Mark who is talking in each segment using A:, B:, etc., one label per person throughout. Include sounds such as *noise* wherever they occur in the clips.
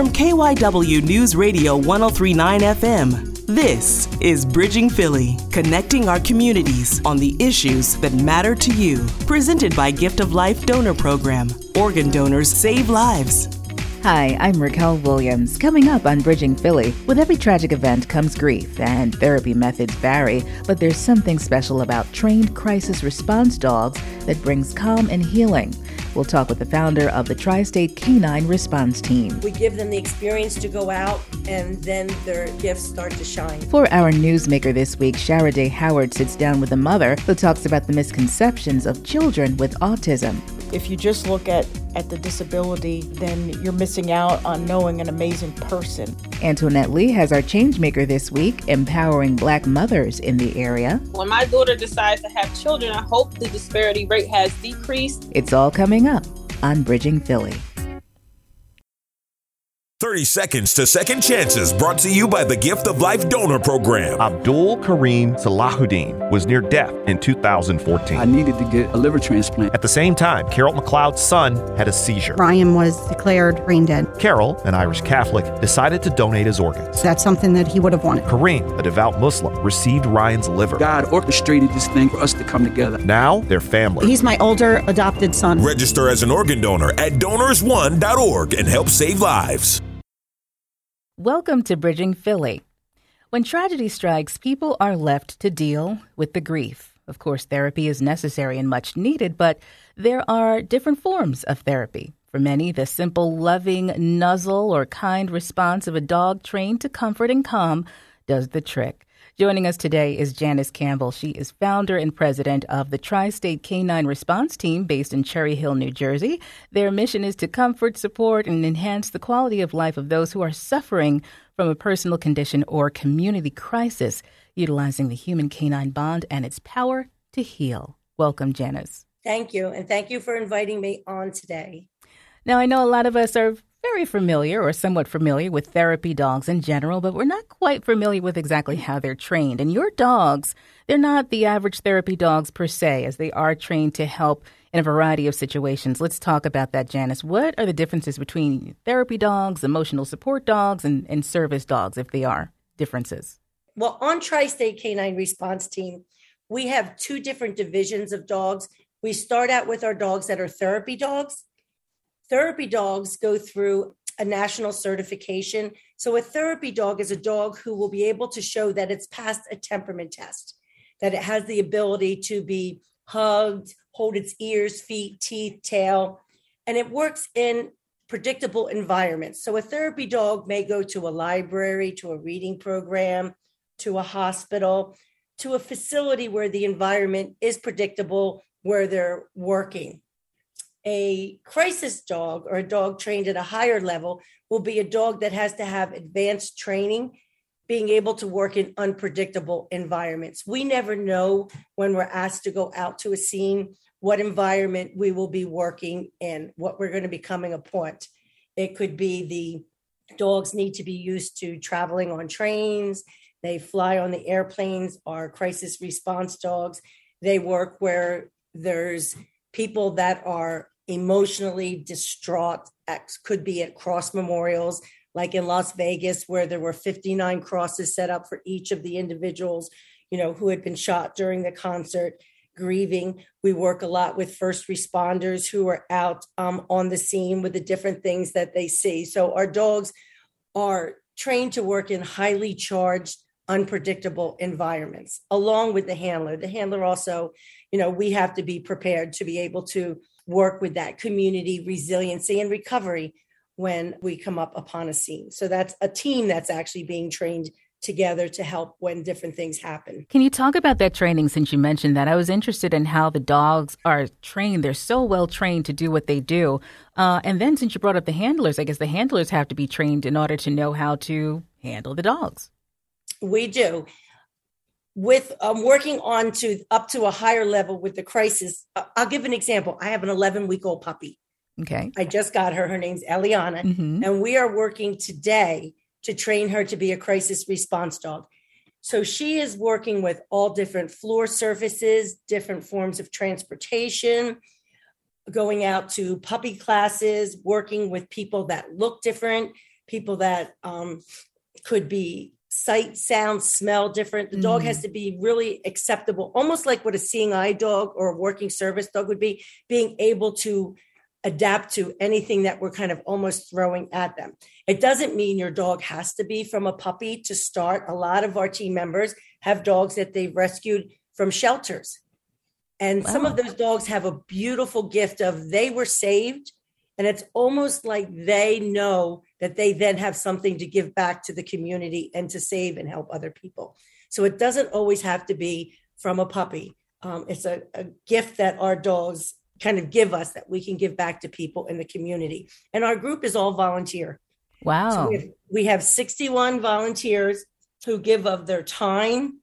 A: From KYW News Radio 1039 FM, this is Bridging Philly, connecting our communities on the issues that matter to you. Presented by Gift of Life Donor Program. Organ donors save lives.
B: Hi, I'm Racquel Williams. Coming up on Bridging Philly, with every tragic event comes grief, and therapy methods vary, but there's something special about trained crisis response dogs that brings calm and healing. We'll talk with the founder of the Tri State Canine Response Team.
C: We give them the experience to go out, and then their gifts start to shine.
B: For our newsmaker this week, Shara Dae Howard sits down with a mother who talks about the misconceptions of children with autism.
D: If you just look at, at the disability, then you're missing out on knowing an amazing person.
B: Antoinette Lee has our changemaker this week, empowering black mothers in the area.
E: When my daughter decides to have children, I hope the disparity rate has decreased.
B: It's all coming up on Bridging Philly.
F: 30 Seconds to Second Chances brought to you by the Gift of Life Donor Program.
G: Abdul Kareem Salahuddin was near death in 2014.
H: I needed to get a liver transplant.
G: At the same time, Carol McLeod's son had a seizure.
I: Ryan was declared brain dead.
G: Carol, an Irish Catholic, decided to donate his organs.
I: That's something that he would have wanted.
G: Kareem, a devout Muslim, received Ryan's liver.
H: God orchestrated this thing for us to come together.
G: Now they're family.
I: He's my older adopted son.
F: Register as an organ donor at donors1.org and help save lives.
B: Welcome to Bridging Philly. When tragedy strikes, people are left to deal with the grief. Of course, therapy is necessary and much needed, but there are different forms of therapy. For many, the simple, loving nuzzle or kind response of a dog trained to comfort and calm does the trick. Joining us today is Janice Campbell. She is founder and president of the Tri State Canine Response Team based in Cherry Hill, New Jersey. Their mission is to comfort, support, and enhance the quality of life of those who are suffering from a personal condition or community crisis, utilizing the human canine bond and its power to heal. Welcome, Janice.
C: Thank you. And thank you for inviting me on today.
B: Now, I know a lot of us are very familiar or somewhat familiar with therapy dogs in general, but we're not quite familiar with exactly how they're trained. And your dogs, they're not the average therapy dogs per se, as they are trained to help in a variety of situations. Let's talk about that, Janice. What are the differences between therapy dogs, emotional support dogs, and, and service dogs, if they are differences?
C: Well, on Tri State Canine Response Team, we have two different divisions of dogs. We start out with our dogs that are therapy dogs Therapy dogs go through a national certification. So, a therapy dog is a dog who will be able to show that it's passed a temperament test, that it has the ability to be hugged, hold its ears, feet, teeth, tail, and it works in predictable environments. So, a therapy dog may go to a library, to a reading program, to a hospital, to a facility where the environment is predictable, where they're working a crisis dog or a dog trained at a higher level will be a dog that has to have advanced training being able to work in unpredictable environments. We never know when we're asked to go out to a scene what environment we will be working in what we're going to be coming upon. It could be the dogs need to be used to traveling on trains they fly on the airplanes are crisis response dogs they work where there's people that are emotionally distraught X could be at cross memorials like in Las Vegas where there were 59 crosses set up for each of the individuals you know who had been shot during the concert grieving. We work a lot with first responders who are out um, on the scene with the different things that they see. So our dogs are trained to work in highly charged, unpredictable environments, along with the handler. The handler also, you know, we have to be prepared to be able to work with that community resiliency and recovery when we come up upon a scene. So that's a team that's actually being trained together to help when different things happen.
B: Can you talk about that training since you mentioned that? I was interested in how the dogs are trained. They're so well trained to do what they do. Uh, and then since you brought up the handlers, I guess the handlers have to be trained in order to know how to handle the dogs.
C: We do. With um, working on to up to a higher level with the crisis, I'll give an example. I have an 11 week old puppy.
B: Okay.
C: I just got her. Her name's Eliana. Mm-hmm. And we are working today to train her to be a crisis response dog. So she is working with all different floor surfaces, different forms of transportation, going out to puppy classes, working with people that look different, people that um, could be sight, sound, smell different. The mm. dog has mm. to be really acceptable, almost like what a seeing eye dog or a working service dog would be, being able to adapt to anything that we're kind of almost throwing at them. It doesn't mean your dog has to be from a puppy to start. A lot of our team members have dogs that they've rescued from shelters. And wow. some of those dogs have a beautiful gift of they were saved. And it's almost like they know that they then have something to give back to the community and to save and help other people. So it doesn't always have to be from a puppy. Um, it's a, a gift that our dogs kind of give us that we can give back to people in the community. And our group is all volunteer.
B: Wow. So
C: we, have, we have 61 volunteers who give of their time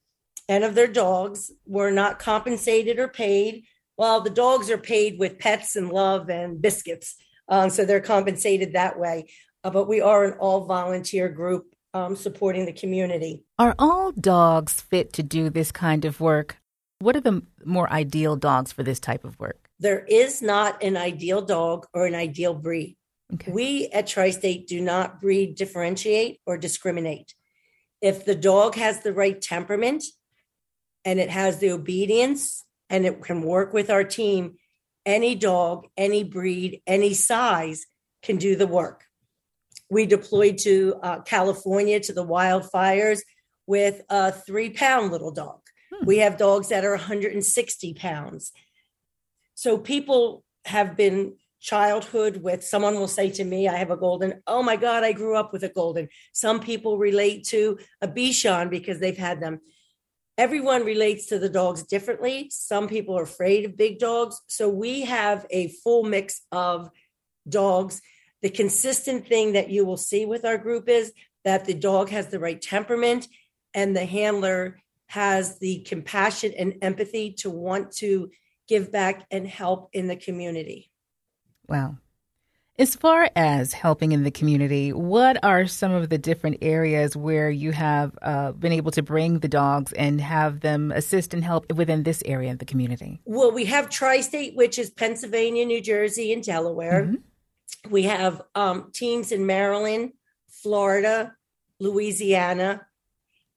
C: and of their dogs. We're not compensated or paid. Well, the dogs are paid with pets and love and biscuits. Um, so they're compensated that way. Uh, but we are an all volunteer group um, supporting the community.
B: Are all dogs fit to do this kind of work? What are the more ideal dogs for this type of work?
C: there is not an ideal dog or an ideal breed. Okay. We at Tri State do not breed, differentiate, or discriminate. If the dog has the right temperament and it has the obedience and it can work with our team, any dog, any breed, any size can do the work. We deployed to uh, California to the wildfires with a three pound little dog. Hmm. We have dogs that are 160 pounds so people have been childhood with someone will say to me, I have a golden. Oh my God, I grew up with a golden. Some people relate to a Bichon because they've had them. Everyone relates to the dogs differently. Some people are afraid of big dogs. So we have a full mix of dogs. The consistent thing that you will see with our group is that the dog has the right temperament and the handler has the compassion and empathy to want to give back and help in the community.
B: Wow. As far as helping in the community, what are some of the different areas where you have uh, been able to bring the dogs and have them assist and help within this area of the community?
C: Well, we have Tri State, which is Pennsylvania, New Jersey, and Delaware. Mm-hmm. We have um, teams in Maryland, Florida, Louisiana,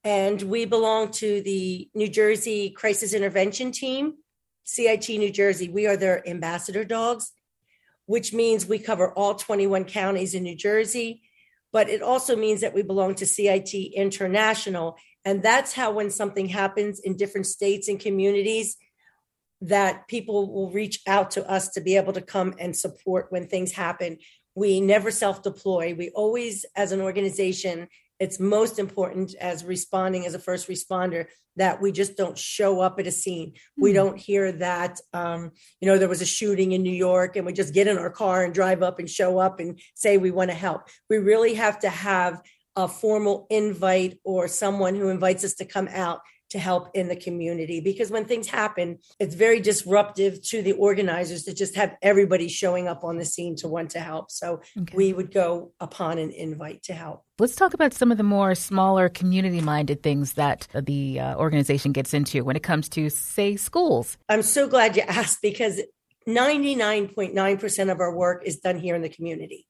C: and we belong to the New Jersey Crisis Intervention Team CIT New Jersey, we are their ambassador dogs, which means we cover all 21 counties in New Jersey. But it also means that we belong to CIT International. And that's how, when something happens in different states and communities, that people will reach out to us to be able to come and support when things happen. We never self deploy. We always, as an organization, it's most important as responding as a first responder that we just don't show up at a scene. Mm-hmm. We hmm. don't hear that, um, you know, there was a shooting in New York and we just get in our car and drive up and show up and say we want to help. We really have to have a formal invite or someone who invites us to come out to help in the community because when things happen it's very disruptive to the organizers to just have everybody showing up on the scene to want to help. So okay. we would go upon an invite to help.
B: Let's talk about some of the more smaller community minded things that the uh, organization gets into when it comes to say schools.
C: I'm so glad you asked because 99.9% of our work is done here in the community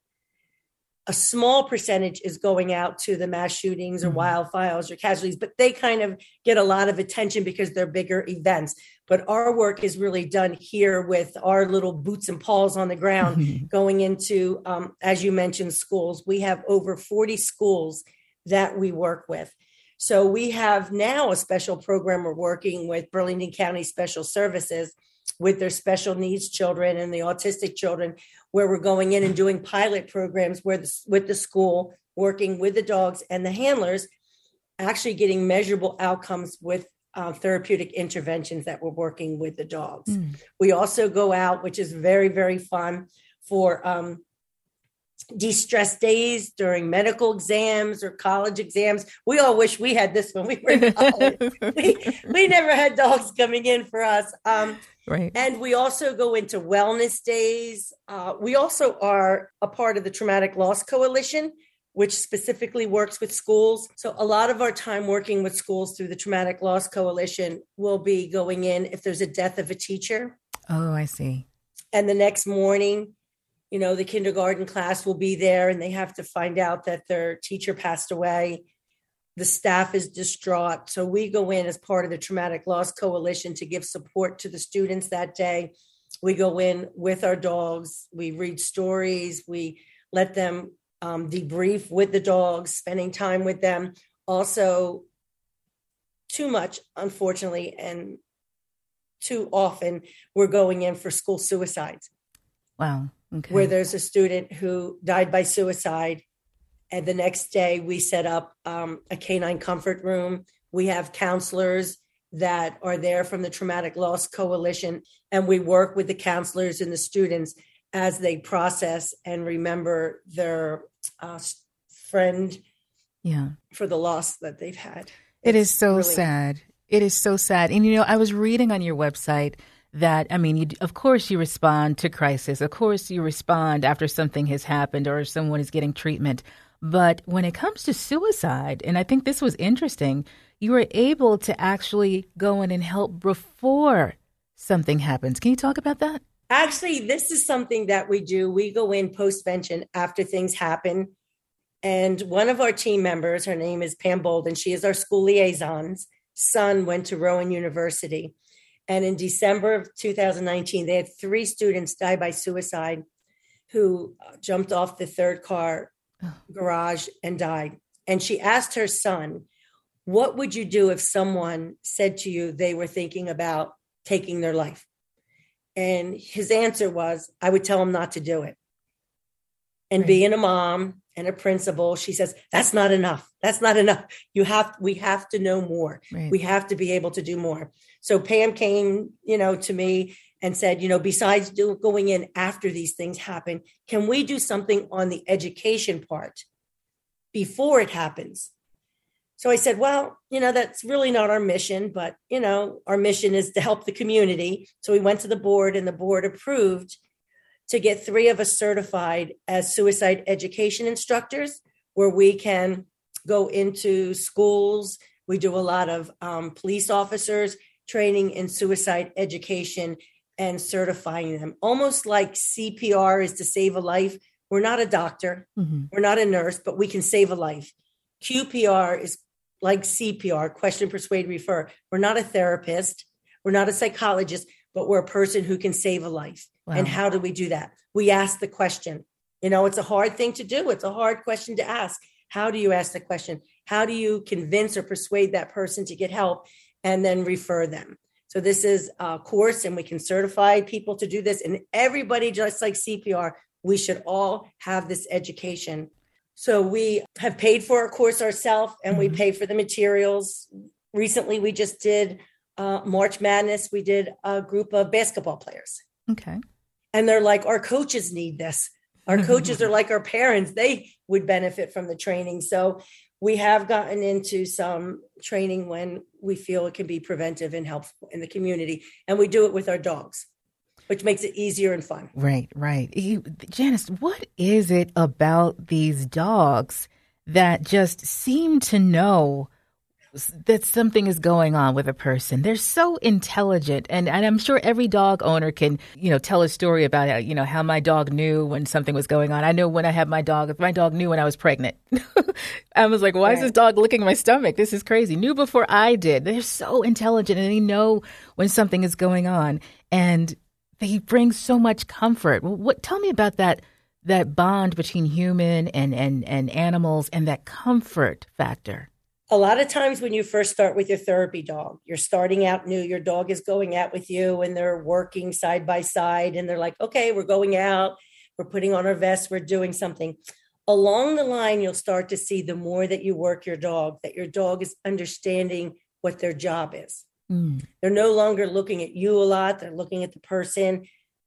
C: A small percentage is going out to the mass shootings or
B: Mhm.
C: wildfires or casualties, but they kind of get a lot of attention because they're bigger events. But our work is really done here with our little boots and paws on the ground going into, um, as you mentioned, schools. We have over 40 schools that we work with. So we have now a special program we're working with Burlington County Special Services with their special needs children and the autistic children, where we're going in and doing pilot programs where the, with the school, working with the dogs and the handlers, actually getting measurable outcomes with uh, therapeutic interventions that we're working with the dogs.
B: Mm.
C: We also go out, which is very, very fun for um, de-stress days during medical exams or college exams. We all wish we had this when we were in *laughs* college. we, we never had dogs coming in for us. Um,
B: Right.
C: and we also go into wellness days. Uh, we also are a part of the Traumatic Loss Coalition, which specifically works with schools. So, a lot of our time working with schools through the Traumatic Loss Coalition will be going in if there's a death of a teacher.
B: Oh, I see.
C: And the next morning, you know, the kindergarten class will be there and they have to find out that their teacher passed away. The staff is distraught. So we go in as part of the Traumatic Loss Coalition to give support to the students that day. We go in with our dogs, we read stories, we let them um, debrief with the dogs, spending time with them. Also, too much, unfortunately, and too often, we're going in for school suicides
B: Wow. Okay.
C: where there's a student who died by suicide. And the next day, we set up um, a canine comfort room. We have counselors that are there from the Traumatic Loss Coalition, and we work with the counselors and the students as they process and remember their uh, friend
B: yeah.
C: for the loss that they've had.
B: It is
C: It's
B: so
C: really-
B: sad. It is so sad. And you know, I was reading on your website that I mean, you, of course you respond to crisis. Of course you respond after something has happened or someone is getting treatment. But when it comes to suicide, and I think this was interesting, you were able to actually go in and help before something happens. Can you talk about that?
C: Actually, this is something that we do. We go in postvention after things happen. And one of our team members, her name is Pam Bolden, she is our school liaison's son, went to Rowan University. And in December of 2019, they had three students die by suicide who jumped off the third car garage and died. And she asked her son, What would you do if someone said to you they were thinking about taking their life? And his answer was, I would tell him not to do it. And
B: Right.
C: being a mom and a principal, she says, that's not enough. That's not enough. You have, we have to know more.
B: Right.
C: We have to be able to do more. So Pam came, you know, to me and said, you know, besides do, going in after these things happen, can we do something on the education part before it happens? So I said, well, you know, that's really not our mission, but, you know, our mission is to help the community. So we went to the board and the board approved to get three of us certified as suicide education instructors, where we can go into schools. We do a lot of um, police officers training in suicide education and certifying them, almost like CPR is to save a life. We're not a doctor,
B: Mhm.
C: we're not a nurse, but we can save a life. QPR is like CPR, question, persuade, refer. We're not a therapist, we're not a psychologist, but we're a person who can save a life. And how do we do that? We ask the question. You know, it's a hard thing to do. It's a hard question to ask. How do you ask the question? How do you convince or persuade that person to get help and then refer them? So this is a course and we can certify people to do this and everybody just like CPR, we should all have this education. So we have paid for our course ourselves and we
B: Mhm.
C: pay for the materials. Recently we just did uh, March Madness. We did a group of basketball players
B: Okay.
C: and they're like our coaches need this our coaches are *laughs* like our parents they would benefit from the training so we have gotten into some training when we feel it can be preventive and helpful in the community and we do it with our dogs which makes it easier and fun
B: Right, right. You, Janice, what is it about these dogs that just seem to know that something is going on with a person. They're so intelligent, and, and I'm sure every dog owner can, you know, tell a story about how, you know how my dog knew when something was going on. I know when I had my dog. My dog knew when I was pregnant. *laughs* I was like, "Why right. is this dog licking my stomach? This is crazy." Knew before I did. They're so intelligent, and they know when something is going on, and they bring so much comfort. What? Tell me about that that bond between human and and and animals, and that comfort factor
C: a lot of times when you first start with your therapy dog, you're starting out new, your dog is going out with you and they're working side by side and they're like, okay, we're going out, we're putting on our vest, we're doing something. Along the line, you'll start to see the more that you work your dog, that your dog is understanding what their job is. Mm. They're no longer looking at you a lot, they're looking at the person.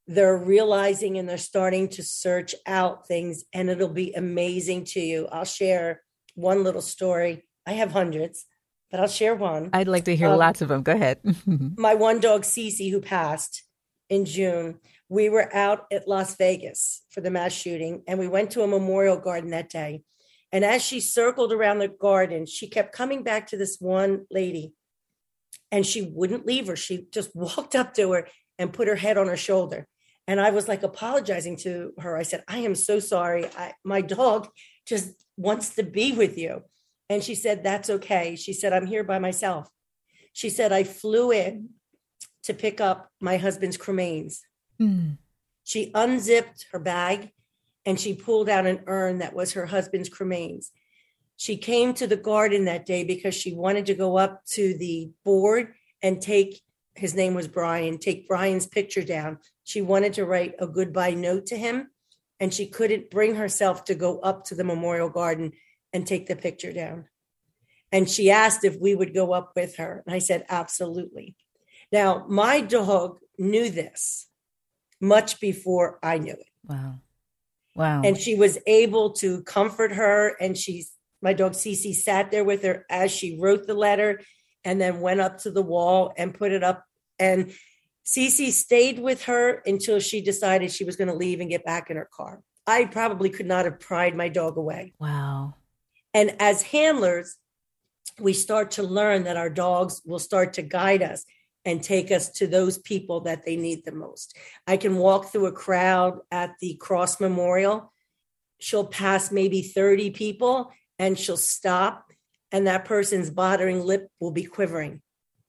C: They're realizing and they're starting to search out things, and it'll be amazing to you. I'll share one little story I have hundreds, but I'll share one.
B: I'd like to hear um, lots of them. Go ahead. *laughs*
C: my one dog, Cece, who passed in June, we were out at Las Vegas for the mass shooting, and we went to a memorial garden that day. And as she circled around the garden, she kept coming back to this one lady, and she wouldn't leave her. She just *laughs* walked up to her and put her head on her shoulder. And I was like apologizing to her. I said, I am so sorry. I, my dog just wants to be with you. And she said, That's okay. She said, I'm here by myself. She said, I flew in to pick up my husband's cremains. Mm. She unzipped her bag and she pulled out an urn that was her husband's cremains. She came to the garden that day because she wanted to go up to the board and take his name was Brian, take Brian's picture down. She wanted to write a goodbye note to him, and she couldn't bring herself to go up to the memorial garden and take the picture down. And she asked if we would go up with her. And I said, absolutely. Now, my dog knew this much before I knew it.
B: Wow. Wow.
C: And she was able to comfort her. And she's, my dog Cece sat there with her as she wrote the letter and then went up to the wall and put it up. And Cece stayed with her until she decided she was going to leave and get back in her car. I probably could not have pried my dog away.
B: Wow.
C: And as handlers, we start to learn that our dogs will start to guide us and take us to those people that they need the most. I can walk through a crowd at the Cross Memorial. She'll pass maybe 30 people and she'll stop, and that person's bothering lip will be quivering.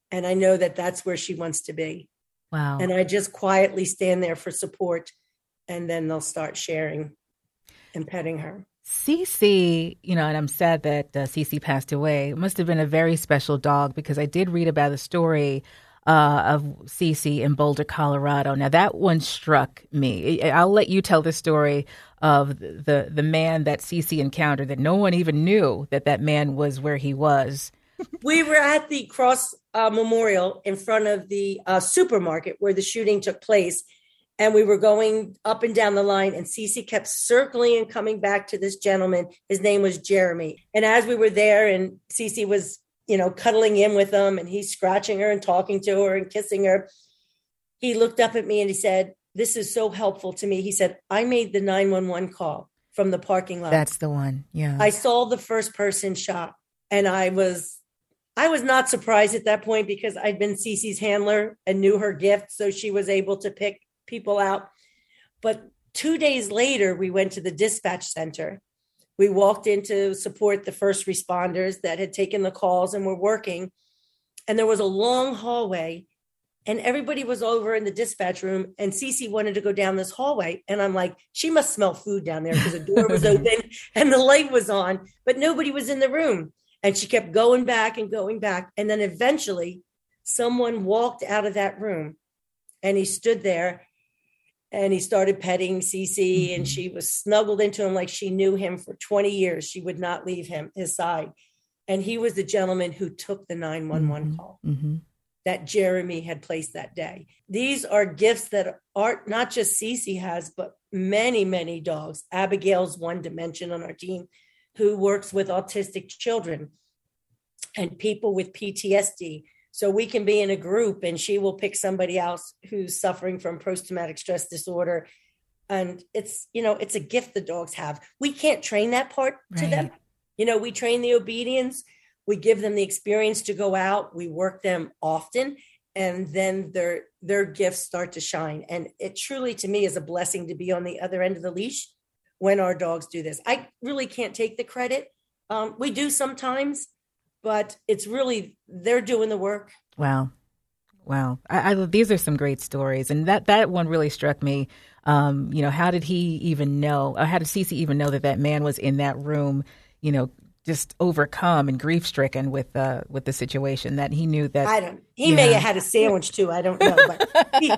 C: And I know that that's where she wants to be.
B: Wow.
C: And I just quietly stand there for support, and then they'll start sharing and petting her.
B: Cece, you know, and I'm sad that uh, passed away. It must have been a very special dog because I did read about the story uh, of Cece in Boulder, Colorado. Now that one struck me. I'll let you tell the story of the the man that Cece encountered that no one even knew that that man was where he was. *laughs*
C: we were at the Cross uh, Memorial in front of the uh, supermarket where the shooting took place, and we were going up and down the line and Cece kept circling and coming back to this gentleman. His name was Jeremy. And as we were there and Cece was you know cuddling in with him and he's scratching her and talking to her and kissing her he looked up at me and he said this is so helpful to me. He said I made the 911 call from the parking lot.
B: That's the one yeah.
C: I saw the first person shot and I was I was not surprised at that point because I'd been Cece's handler and knew her gift so she was able to pick people out. But two days later, we went to the dispatch center. We walked in to support the first responders that had taken the calls and were working. And there was a long hallway, and everybody was over in the dispatch room. And Cece wanted to go down this hallway. And I'm like, she must smell food down there because the door was *laughs* open and the light was on, but nobody was in the room. And she kept going back and going back. And then eventually, someone walked out of that room and he stood there and he started petting Cece mm-hmm. and she was snuggled into him like she knew him for 20 years. She would not leave him his side. And he was the gentleman who took the 911 mm-hmm. call mm-hmm. that Jeremy had placed that day. These are gifts that aren't not just Cece has, but many, many dogs. Abigail's one dimension on our team who works with autistic children and people with PTSD so we can be in a group and she will pick somebody else who's suffering from post traumatic stress disorder. And it's, you know, it's a gift the dogs have. We can't train that part right. to them. You know, we train the obedience, We give them the experience to go out. We work them often, and then their their gifts start to shine. And it truly, to me, is a blessing to be on the other end of the leash when our dogs do this. I really can't take the credit. Um, we do sometimes, but it's really they're doing the work.
B: Wow. Wow, I, I, these are some great stories, and that that one really struck me. Um, you know, how did he even know? Or how did Cece even know that that man was in that room? You know, just overcome and grief stricken with uh, with the situation that he knew that
C: I don't. He may know. have had a sandwich too. I don't know, but he,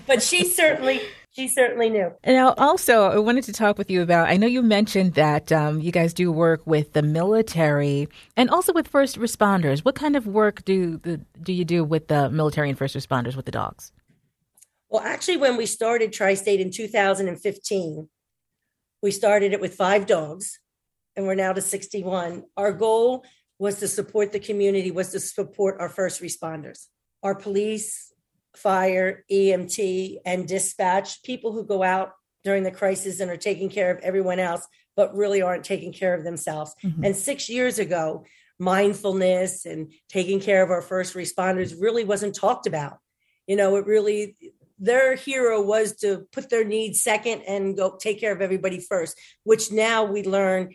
C: *laughs* but she certainly she certainly knew.
B: Now, also, I wanted to talk with you about. I know you mentioned that um, you guys do work with the military and also with first responders. What kind of work do the, do you do with the military and first responders with the dogs?
C: Well, actually, when we started Tri State in 2015, we started it with five dogs and we're now to 61. Our goal was to support the community, was to support our first responders, our police, fire, EMT, and dispatch, people who go out during the crisis and are taking care of everyone else, but really aren't taking care of themselves. Mm-hmm. And six years ago, mindfulness and taking care of our first responders really wasn't talked about. You know, it really, their hero was to put their needs second and go take care of everybody first, which now we learn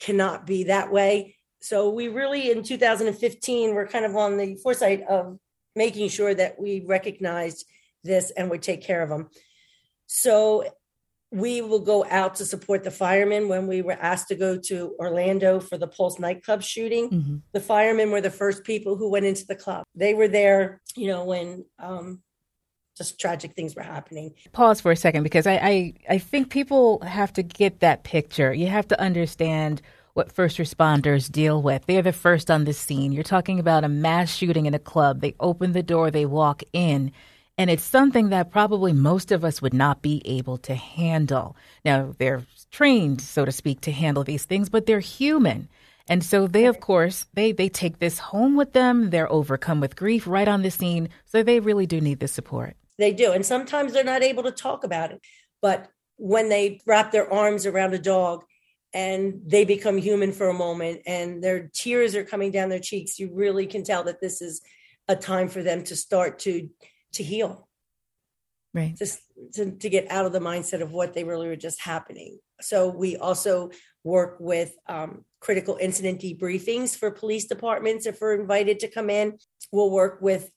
C: cannot be that way. So we really, in 2015, we're kind of on the foresight of making sure that we recognized this and would take care of them. So we will go out to support the firemen when we were asked to go to Orlando for the Pulse nightclub shooting. Mm-hmm. The firemen were the first people who went into the club. They were there, you know, when um, just tragic things were happening.
B: Pause for a second because I, I, I think people have to get that picture. You have to understand what first responders deal with. They're the first on the scene. You're talking about a mass shooting in a club. They open the door, they walk in, and it's something that probably most of us would not be able to handle. Now, they're trained, so to speak, to handle these things, but they're human. And so they, of course, they, they take this home with them. They're overcome with grief right on the scene. So they really do need the support.
C: They do. And sometimes they're not able to talk about it. But when they wrap their arms around a dog and they become human for a moment and their tears are coming down their cheeks, you really can tell that this is a time for them to start to to heal.
B: Right.
C: Just to, to get out of the mindset of what they really were just happening. So we also work with um, critical incident debriefings for police departments if we're invited to come in. We'll work with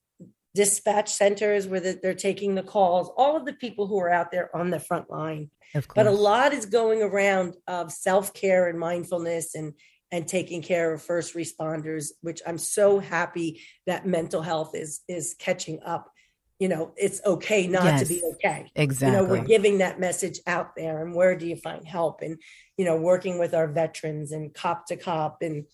C: dispatch centers where they're taking the calls, all of the people who are out there on the front line. But a lot is going around of self-care and mindfulness and and taking care of first responders, which I'm so happy that mental health is is catching up. You know, it's okay not yes, to be okay.
B: Exactly.
C: You know, we're giving that message out there and where do you find help? And, you know, working with our veterans and cop to cop and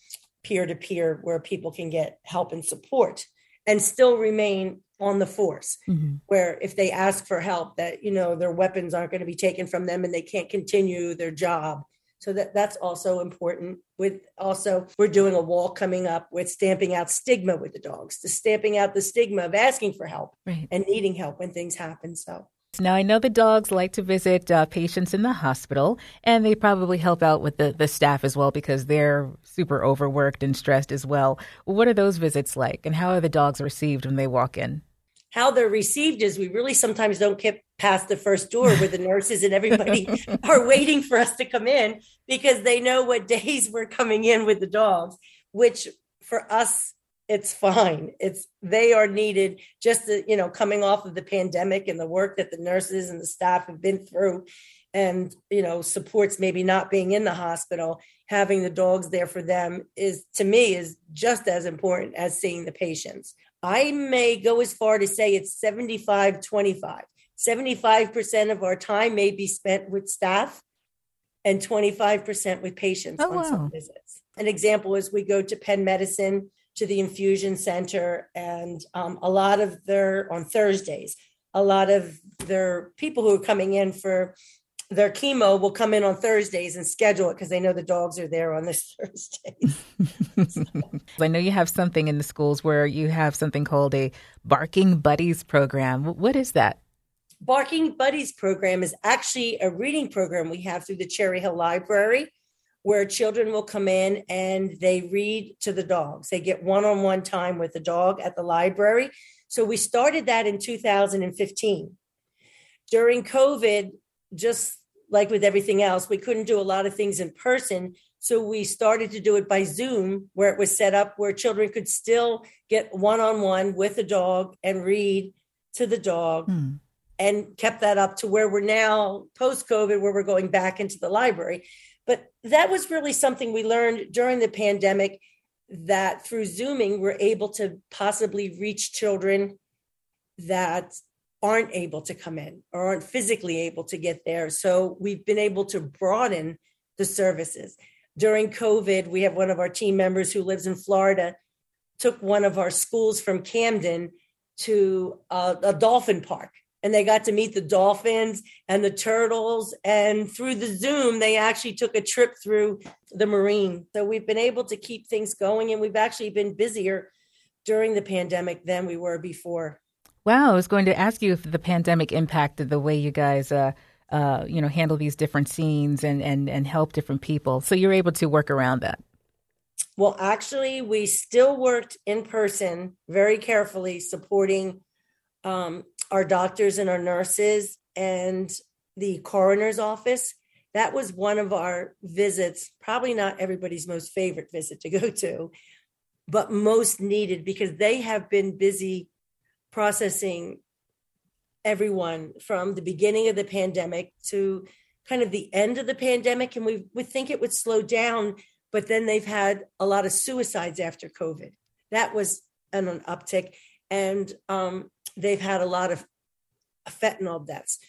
C: peer to peer where people can get help and support and still remain on the force mm-hmm. where if they ask for help that you know their weapons aren't going to be taken from them and they can't continue their job so that that's also important with also we're doing a wall coming up with stamping out stigma with the dogs to stamping out the stigma of asking for help right. and needing help when things happen so
B: now, I know the dogs like to visit uh, patients in the hospital, and they probably help out with the, the staff as well because they're super overworked and stressed as well. What are those visits like, and how are the dogs received when they walk in?
C: How they're received is we really sometimes don't get past the first door where the *laughs* nurses and everybody *laughs* are waiting for us to come in because they know what *laughs* days we're coming in with the dogs, which for us it's fine. It's they are needed just to, you know, coming off of the pandemic and the work that the nurses and the staff have been through and, you know, supports maybe not being in the hospital, having the dogs there for them is to me is just as important as seeing the patients. I may go as far to say it's 75 25. 75% of our time may be spent with staff and 25% with patients oh, on wow. some visits. An example is we go to Penn Medicine to the infusion center and um, a lot of their on thursdays a lot of their people who are coming in for their chemo will come in on thursdays and schedule it because they know the dogs are there on *laughs* this thursday *laughs*
B: i know you have something in the schools where you have something called a barking buddies program. What is that?
C: Barking buddies program is actually a reading program we have through the cherry hill library where children will come in and they read to the dogs. They get one on one time with the dog at the library. So we started that in 2015. During COVID, just like with everything else, we couldn't do a lot of things in person. So we started to do it by Zoom, where it was set up where children could still get one on one with the dog and read to the dog. Hmm. And kept that up to where we're now post COVID, where we're going back into the library. But that was really something we learned during the pandemic that through Zooming, we're able to possibly reach children that aren't able to come in or aren't physically able to get there. So we've been able to broaden the services. During COVID, we have one of our team members who lives in Florida, took one of our schools from Camden to a, a dolphin park and they got to meet the dolphins and the turtles. And through the Zoom, they actually took a trip through the marine. So we've been able to keep things going, and we've actually been busier during the pandemic than we were before.
B: Wow, I was going to ask you if the pandemic impacted the way you guys, uh, uh, you know, handle these different scenes and and and help different people. So you're able to work around that.
C: Well, actually, we still worked in person very carefully, supporting um, our doctors and our nurses and the coroner's office. That was one of our visits, probably not everybody's most favorite visit to go to, but most needed because they have been busy processing everyone from the beginning of the pandemic to kind of the end of the pandemic. And we would think it would slow down, but then they've had a lot of suicides after COVID. That was an, an uptick. And um, they've had a lot of fentanyl deaths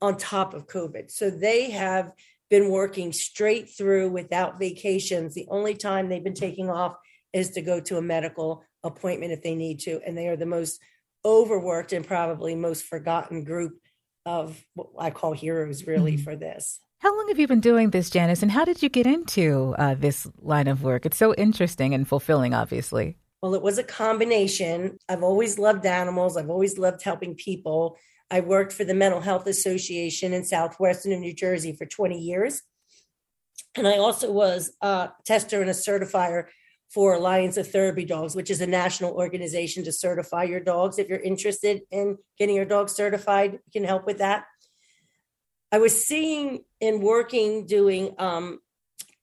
C: on top of COVID. So they have been working straight through without vacations. The only time they've been taking off is to go to a medical appointment if they need to. And they are the most overworked and probably most forgotten group of what I call heroes, really, mm-hmm. for this.
B: How long have you been doing this, Janice, and how did you get into uh, this line of work? It's so interesting and fulfilling, obviously.
C: Well, it was a combination. I've always loved animals, I've always loved helping people. I worked for the Mental Health Association in Southwestern New Jersey for 20 years. And I also was a tester and a certifier for Alliance of Therapy Dogs, which is a national organization to certify your dogs. If you're interested in getting your dog certified, you can help with that. I was seeing and working doing um,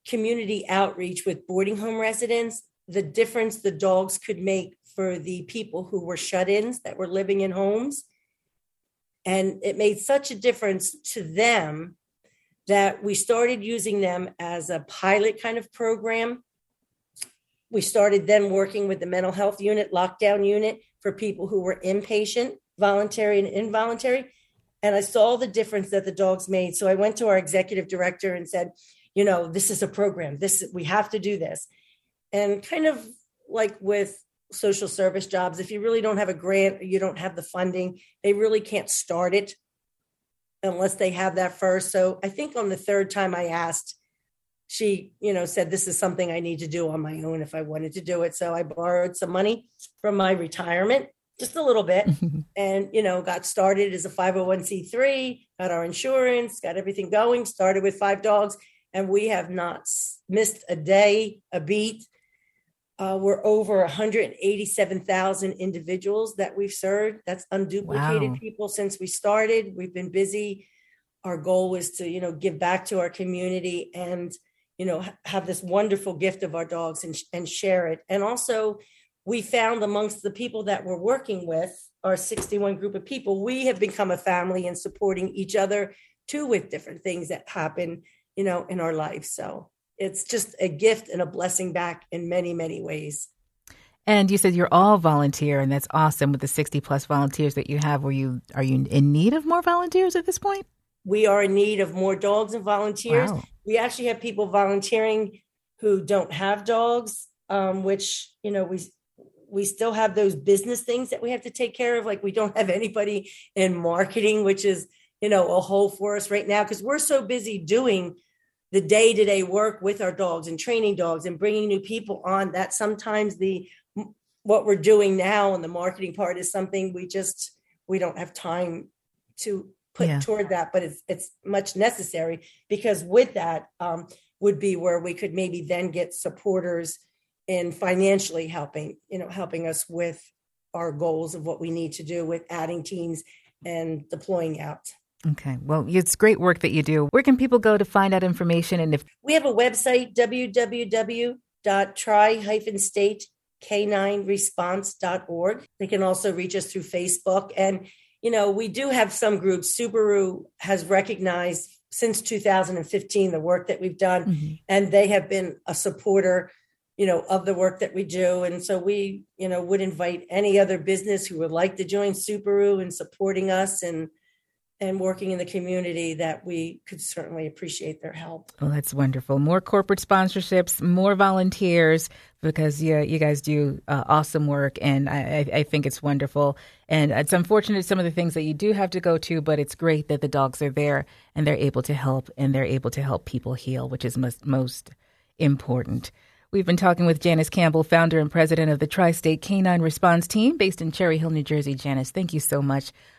C: community outreach with boarding home residents the difference the dogs could make for the people who were shut ins that were living in homes. And it made such a difference to them that we started using them as a pilot kind of program. We started then working with the mental health unit, lockdown unit for people who were inpatient, voluntary and involuntary. And I saw the difference that the dogs made. So I went to our executive director and said, you know, this is a program. This we have to do this and kind of like with social service jobs if you really don't have a grant or you don't have the funding they really can't start it unless they have that first. So i think on the third time i asked she you know said this is something i need to do on my own if i wanted to do it. So i borrowed some money from my retirement just a little bit *laughs* and you know got started as a 501c3 got our insurance got everything going started with five dogs and we have not missed a day a beat uh, we're over 187,000 individuals that we've served. That's unduplicated wow. people since we started. We've been busy. Our goal was to, you know, give back to our community and, you know, have this wonderful gift of our dogs and, and share it. And also, we found amongst the people that we're working with, our 61 group of people, we have become a family and supporting each other too with different things that happen, you know, in our life. So it's just a gift and a blessing back in many, many ways.
B: And you said you're all volunteer, and that's awesome with the 60 plus volunteers that you have. Were you are you in need of more volunteers at this point?
C: We are in need of more dogs and volunteers. Wow. We actually have people volunteering who don't have dogs, um, which you know we we still have those business things that we have to take care of. Like we don't have anybody in marketing, which is you know a hole for us right now because we're so busy doing the day to day work with our dogs and training dogs and bringing new people on that sometimes the what we're doing now and the marketing part is something we just we don't have time to put yeah. toward that but it's it's much necessary because with that um, would be where we could maybe then get supporters in financially helping, you know, helping us with our goals of what we need to do with adding teams and deploying out.
B: Okay. Well, it's great work that you do. Where can people go to find out information? And if
C: we have a website, www.tri-state-k9response.org. They can also reach us through Facebook. And, you know, we do have some groups. Subaru has recognized since 2015 the work that we've done, mm-hmm. and they have been a supporter you know of the work that we do and so we you know would invite any other business who would like to join subaru in supporting us and and working in the community that we could certainly appreciate their help.
B: Well, that's wonderful. More corporate sponsorships, more volunteers, because yeah, you guys do uh, awesome work, and I, I, think it's wonderful. And it's unfortunate some of the things that you do have to go to, but it's great that the dogs are there and they're able to help, and they're able to help people heal, which is most, most important. We've been talking with Janice Campbell, founder and president of the Tri State Canine Response Team based in Cherry Hill, New Jersey. Janice, thank you so much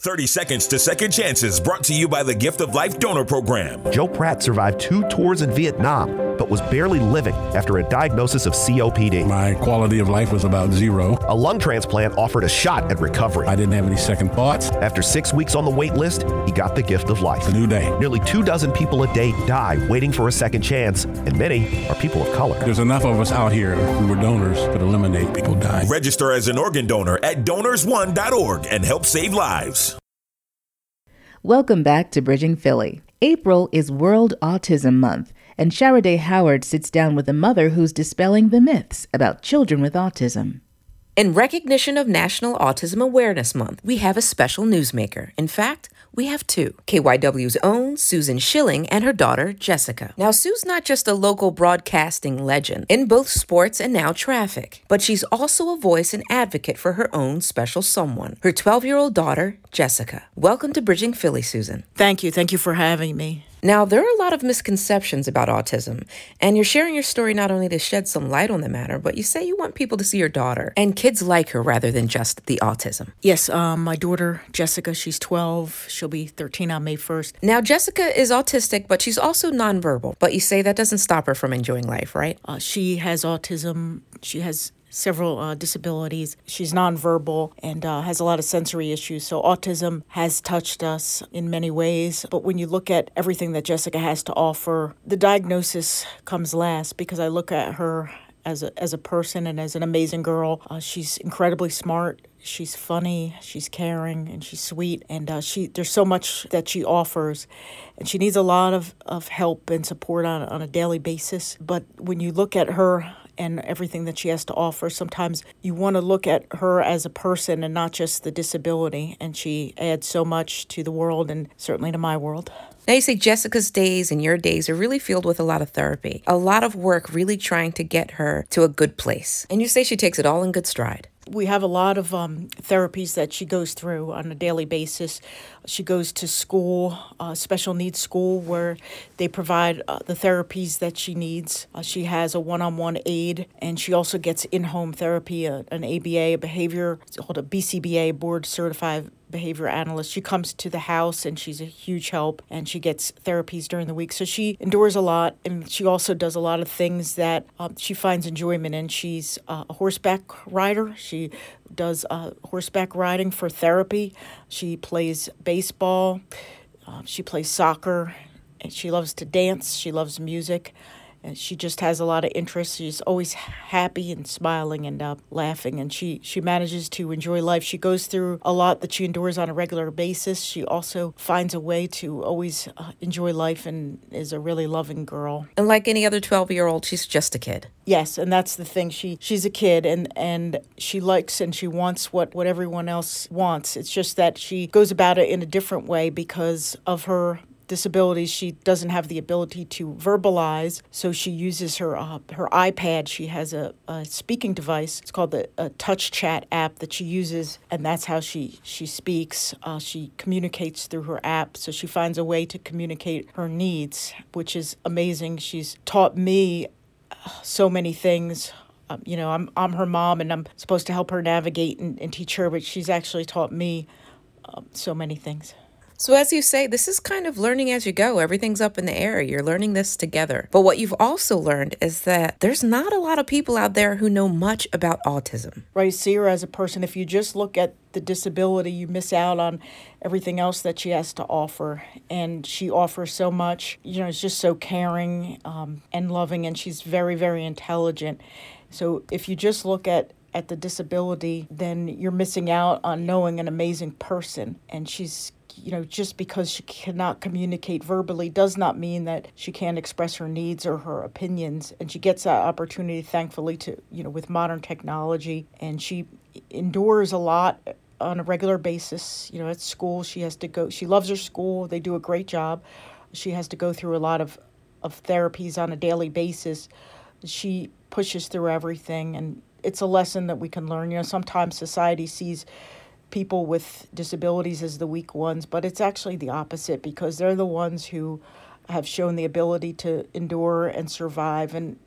F: 30 Seconds to Second Chances brought to you by the Gift of Life Donor Program.
G: Joe Pratt survived two tours in Vietnam, but was barely living after a diagnosis of COPD.
J: My quality of life was about zero.
G: A lung transplant offered a shot at recovery.
J: I didn't have any second thoughts.
G: After six weeks on the wait list, he got the gift of life.
J: A new day.
G: Nearly two dozen people a day die waiting for a second chance, and many are people of color.
J: There's enough of us out here who were donors could eliminate people dying.
F: Register as an organ donor at donors1.org and help save lives.
B: Welcome back to Bridging Philly. April is World Autism Month, and Shara Dae Howard sits down with a mother who's dispelling the myths about children with autism.
K: In recognition of National Autism Awareness Month, we have a special newsmaker. In fact, we have two KYW's own Susan Schilling and her daughter Jessica. Now, Sue's not just a local broadcasting legend in both sports and now traffic, but she's also a voice and advocate for her own special someone, her 12 year old daughter, Jessica. Welcome to Bridging Philly, Susan.
D: Thank you. Thank you for having me.
K: Now, there are a lot of misconceptions about autism, and you're sharing your story not only to shed some light on the matter, but you say you want people to see your daughter and kids like her rather than just the autism.
D: Yes, um, my daughter, Jessica, she's 12. She'll be 13 on May 1st.
K: Now, Jessica is autistic, but she's also nonverbal. But you say that doesn't stop her from enjoying life, right?
D: Uh, she has autism. She has several uh, disabilities. She's nonverbal and uh, has a lot of sensory issues. So, autism has touched us in many ways. But when you look at everything that Jessica has to offer, the diagnosis comes last because I look at her as a, as a person and as an amazing girl. Uh, she's incredibly smart. She's funny, she's caring, and she's sweet. And uh, she there's so much that she offers, and she needs a lot of, of help and support on, on a daily basis. But when you look at her and everything that she has to offer. Sometimes you want to look at her as a person and not just the disability. And she adds so much to the world and certainly to my world.
K: Now, you say Jessica's days and your days are really filled with a lot of therapy, a lot of work really trying to get her to a good place. And you say she takes it all in good stride.
D: We have a lot of um, therapies that she goes through on a daily basis. She goes to school, uh, special needs school, where they provide uh, the therapies that she needs. Uh, she has a one on one aide, and she also gets in home therapy, a, an ABA, a behavior, it's called a BCBA, board certified behavior analyst. She comes to the house and she's a huge help and she gets therapies during the week. So she endures a lot and she also does a lot of things that um, she finds enjoyment in. She's uh, a horseback rider. She does uh, horseback riding for therapy. She plays baseball. Uh, she plays soccer. And she loves to dance. She loves music and she just has a lot of interest. She's always happy and smiling and uh, laughing, and she she manages to enjoy life. She goes through a lot that she endures on a regular basis. She also finds a way to always uh, enjoy life and is a really loving girl.
K: And like any other twelve year old, she's just a kid.
D: Yes, and that's the thing. She she's a kid, and and she likes and she wants what what everyone else wants. It's just that she goes about it in a different way because of her disabilities. She doesn't have the ability to verbalize, so she uses her uh, her iPad. She has a, a, speaking device. It's called the Touch Chat app that she uses, and that's how she she speaks. Uh, she communicates through her app, so she finds a way to communicate her needs, which is amazing. She's taught me uh, so many things. Um, you know, I'm I'm her mom, and I'm supposed to help her navigate and, and teach her, but she's actually taught me um, so many things.
K: So, as you say, this is kind of learning as you go. Everything's up in the air. You're learning this together. But what you've also learned is that there's not a lot of people out there who know much about autism.
D: Right. See her as a person. If you just look at the disability, you miss out on everything else that she has to offer. And she offers so much. You know, it's just so caring um, and loving, and she's very, very intelligent. So, if you just look at at the disability, then you're missing out on knowing an amazing person. And she's you know, just because she cannot communicate verbally does not mean that she can't express her needs or her opinions. And she gets that opportunity, thankfully, to, you know, with modern technology. And she endures a lot on a regular basis. You know, at school, she has to go, she loves her school, they do a great job. She has to go through a lot of, of therapies on a daily basis. She pushes through everything, and it's a lesson that we can learn. You know, sometimes society sees people with disabilities as the weak ones, but it's actually the opposite because they're the ones who have shown the ability to endure and survive, and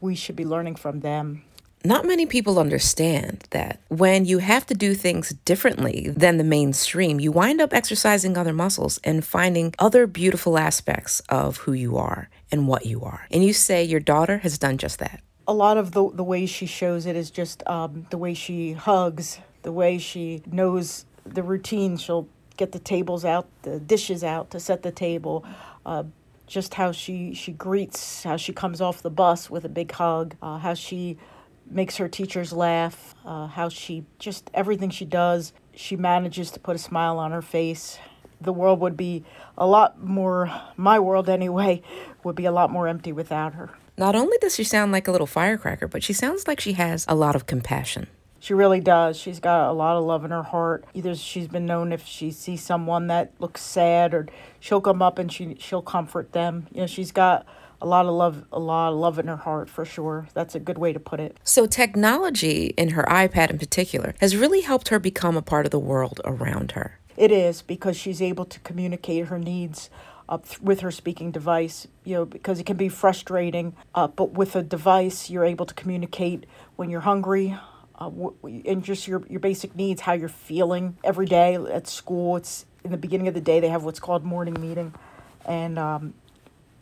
D: we should be learning from them.
K: Not many people understand that when you have to do things differently than the mainstream, you wind up exercising other muscles and finding other beautiful aspects of who you are and what you are. And you say your daughter has done just that.
D: A lot of the, the ways she shows it is just um, the way she hugs, the way she knows the routine. She'll get the tables out, the dishes out to set the table. Uh, just how she, she greets, how she comes off the bus with a big hug, uh, how she makes her teachers laugh, uh, how she just everything she does, she manages to put a smile on her face. The world would be a lot more, my world anyway, would be a lot more empty without her.
K: Not only does she sound like a little firecracker, but she sounds like she has a lot of compassion.
D: She really does. She's got a lot of love in her heart. Either she's been known if she sees someone that looks sad, or she'll come up and she she'll comfort them. You know, she's got a lot of love, a lot of love in her heart for sure. That's a good way to put it.
K: So technology, in her iPad in particular, has really helped her become a part of the world around her.
D: It is because she's able to communicate her needs up with her speaking device, you know, because it can be frustrating. Uh, but with a device, you're able to communicate when you're hungry, uh, and just your, your basic needs, how you're feeling every day at school. It's in the beginning of the day, they have what's called morning meeting. And um,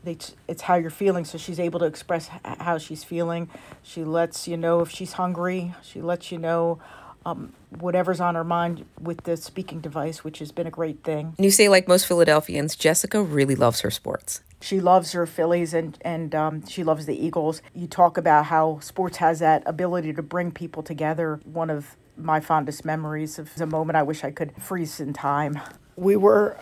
D: they, it's how you're feeling. So she's able to express how she's feeling. She lets you know if she's hungry. She lets you know um, whatever's on her mind with the speaking device, which has been a great thing.
K: And you say, like most Philadelphians, Jessica really loves her sports.
D: She loves her Phillies and and um, she loves the Eagles. You talk about how sports has that ability to bring people together. One of my fondest memories of a moment I wish I could freeze in time. We were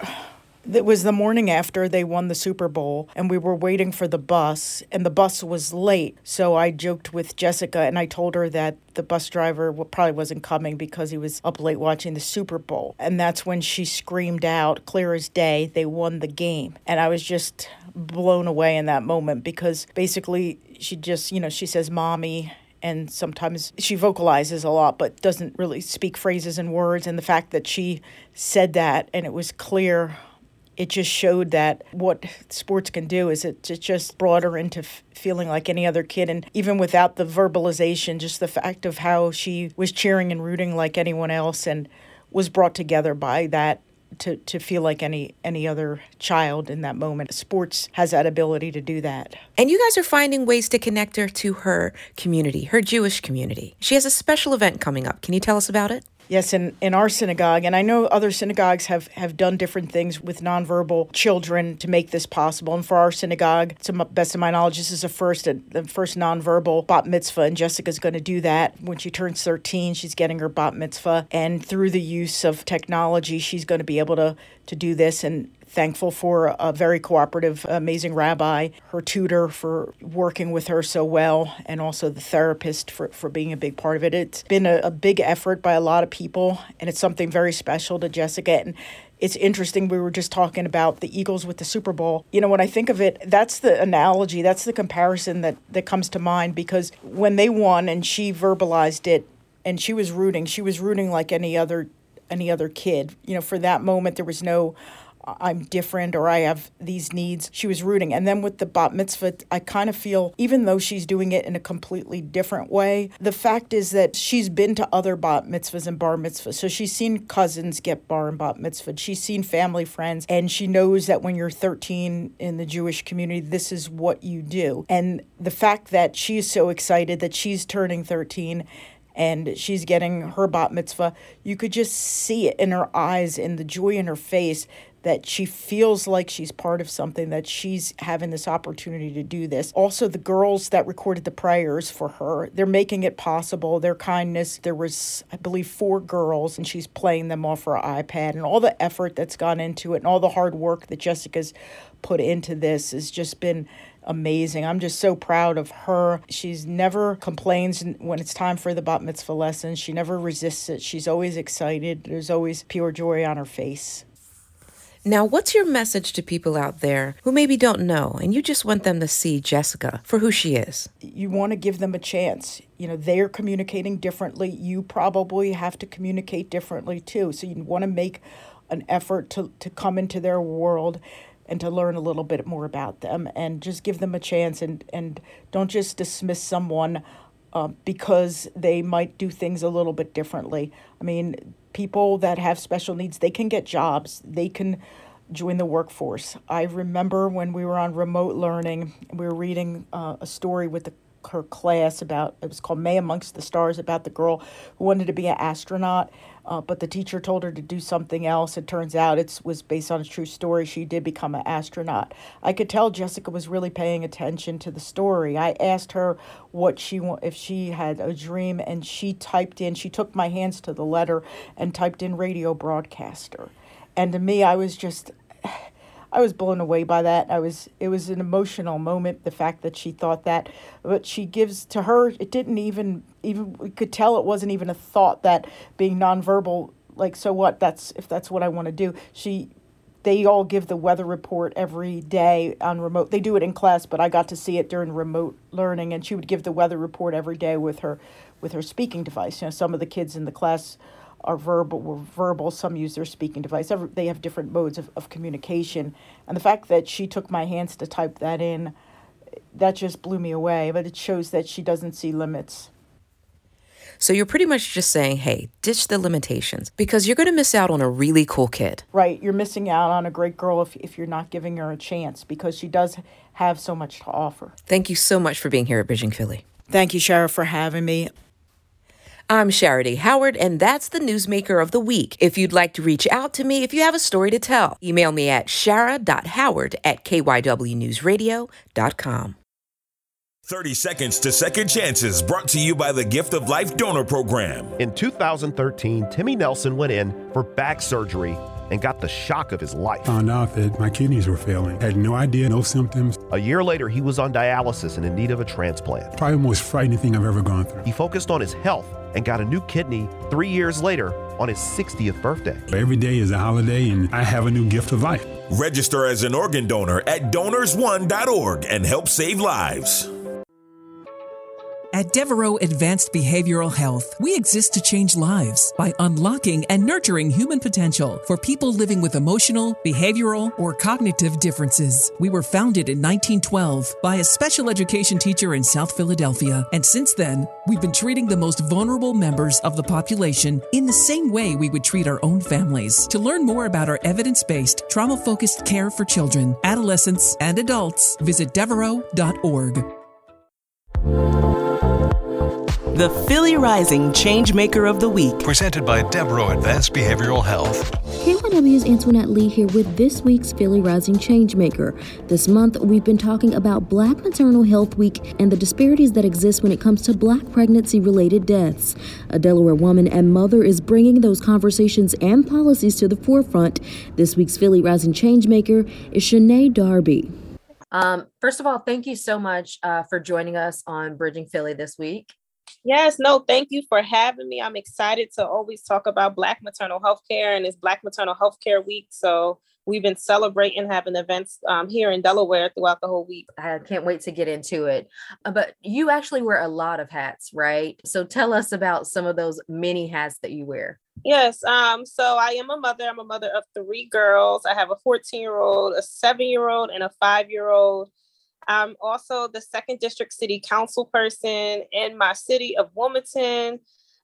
D: it was the morning after they won the Super Bowl, and we were waiting for the bus, and the bus was late. So I joked with Jessica, and I told her that the bus driver probably wasn't coming because he was up late watching the Super Bowl. And that's when she screamed out, clear as day, they won the game. And I was just blown away in that moment because basically she just, you know, she says, Mommy, and sometimes she vocalizes a lot but doesn't really speak phrases and words and the fact that she said that and it was clear it just showed that what sports can do is it, it just brought her into f- feeling like any other kid and even without the verbalization just the fact of how she was cheering and rooting like anyone else and was brought together by that to, to feel like any any other child in that moment. Sports has that ability to do that.
K: And you guys are finding ways to connect her to her community, her Jewish community. She has a special event coming up. Can you tell us about it?
D: Yes, in, in our synagogue, and I know other synagogues have, have done different things with nonverbal children to make this possible. And for our synagogue, to the best of my knowledge, this is a first, the first nonverbal bat mitzvah, and Jessica's going to do that. When she turns 13, she's getting her bat mitzvah. And through the use of technology, she's going to be able to, to do this. And thankful for a very cooperative, amazing rabbi, her tutor for working with her so well, and also the therapist for, for being a big part of it. It's been a, a big effort by a lot of people, and it's something very special to Jessica. And it's interesting. We were just talking about the Eagles with the Super Bowl. You know, when I think of it, that's the analogy, that's the comparison that, that comes to mind because when they won and she verbalized it and she was rooting, she was rooting like any other any other kid. You know, for that moment there was no I'm different or I have these needs. She was rooting. And then with the bat mitzvah, I kind of feel, even though she's doing it in a completely different way, the fact is that she's been to other bat mitzvahs and bar mitzvahs. So she's seen cousins get bar and bat mitzvah. She's seen family friends. And she knows that when you're 13 in the Jewish community, this is what you do. And the fact that she's so excited that she's turning 13 and she's getting her bat mitzvah, you could just see it in her eyes, in the joy in her face that she feels like she's part of something, that she's having this opportunity to do this. Also, the girls that recorded the prayers for her, they're making it possible. Their kindness, there was, I believe, four girls, and she's playing them off her iPad, and all the effort that's gone into it, and all the hard work that Jessica's put into this has just been amazing. I'm just so proud of her. She's never complains when it's time for the bat mitzvah lesson. She never resists it. She's always excited. There's always pure joy on her face.
K: Now, what's your message to people out there who maybe don't know and you just want them to see Jessica for who she is?
D: You want to give them a chance. You know, they're communicating differently. You probably have to communicate differently too. So you want to make an effort to, to come into their world and to learn a little bit more about them and just give them a chance and, and don't just dismiss someone uh, because they might do things a little bit differently. I mean, people that have special needs, they can get jobs. They can join the workforce. I remember when we were on remote learning, we were reading uh, a story with the, her class about it was called Mae Amongst the Stars about the girl who wanted to be an astronaut, uh, but the teacher told her to do something else. It turns out it was based on a true story. She did become an astronaut. I could tell Jessica was really paying attention to the story. I asked her what she if she had a dream, and she typed in. She took my hands to the letter and typed in radio broadcaster. And to me, I was just *sighs* I was blown away by that. I was it was an emotional moment the fact that she thought that but she gives to her it didn't even even we could tell it wasn't even a thought that being nonverbal like so what that's if that's what I want to do. She they all give the weather report every day on remote. They do it in class, but I got to see it during remote learning and she would give the weather report every day with her with her speaking device. You know, some of the kids in the class are verbal were verbal some use their speaking device Every, they have different modes of, of communication and the fact that she took my hands to type that in that just blew me away but it shows that she doesn't see limits
K: so you're pretty much just saying, hey, ditch the limitations because you're going to miss out on a really cool kid.
D: Right. You're missing out on a great girl if, if you're not giving her a chance because she does have so much to offer.
K: Thank you so much for being here at Bridging Philly.
D: Thank you, Shara, for having me.
K: I'm Shara Dae Howard, and that's the Newsmaker of the Week. If you'd like to reach out to me if you have a story to tell, email me at shara.howard at kywnewsradio.com.
F: 30 Seconds to Second Chances brought to you by the Gift of Life Donor Program.
G: In 2013, Timmy Nelson went in for back surgery and got the shock of his life.
J: Found out that my kidneys were failing. Had no idea, no symptoms.
G: A year later, he was on dialysis and in need of a transplant.
J: Probably the most frightening thing I've ever gone through.
G: He focused on his health and got a new kidney three years later on his 60th birthday.
J: Every day is a holiday, and I have a new gift of life.
F: Register as an organ donor at donors1.org and help save lives.
L: At Devereux Advanced Behavioral Health, we exist to change lives by unlocking and nurturing human potential for people living with emotional, behavioral, or cognitive differences. We were founded in 1912 by a special education teacher in South Philadelphia, and since then, we've been treating the most vulnerable members of the population in the same way we would treat our own families. To learn more about our evidence based, trauma focused care for children, adolescents, and adults, visit devereux.org.
A: The Philly Rising Changemaker of the Week.
M: Presented by Devereux Advanced Behavioral Health.
N: KYW's Antoinette Lee here with this week's Philly Rising Changemaker. This month, we've been talking about Black Maternal Health Week and the disparities that exist when it comes to black pregnancy related deaths. A Delaware woman and mother is bringing those conversations and policies to the forefront. This week's Philly Rising Changemaker is Shanae Darby.
O: Um, first of all, thank you so much uh, for joining us on Bridging Philly this week.
E: Yes, no, thank you for having me. I'm excited to always talk about Black maternal health care, and it's Black Maternal Health Care Week. So we've been celebrating having events um, here in Delaware throughout the whole week.
O: I can't wait to get into it. Uh, but you actually wear a lot of hats, right? So tell us about some of those many hats that you wear.
E: Yes. Um, so I am a mother. I'm a mother of three girls. I have a 14 year old, a seven year old, and a five year old. I'm also the second district city council person in my city of Wilmington.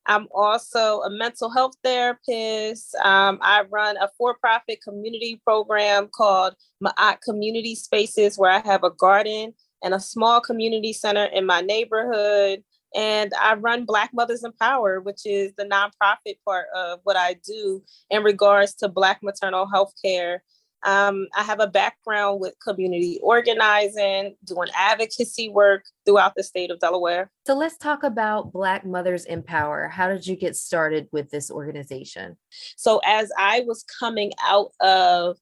E: I'm also a mental health therapist. Um, I run a for profit community program called Ma'at Community Spaces, where I have a garden and a small community center in my neighborhood. And I run Black Mothers in Power, which is the nonprofit part of what I do in regards to Black maternal health care um, I have a background with community organizing, doing advocacy work throughout the state of Delaware.
O: So let's talk about Black Mothers in Power. How did you get started with this organization?
E: So, as I was coming out of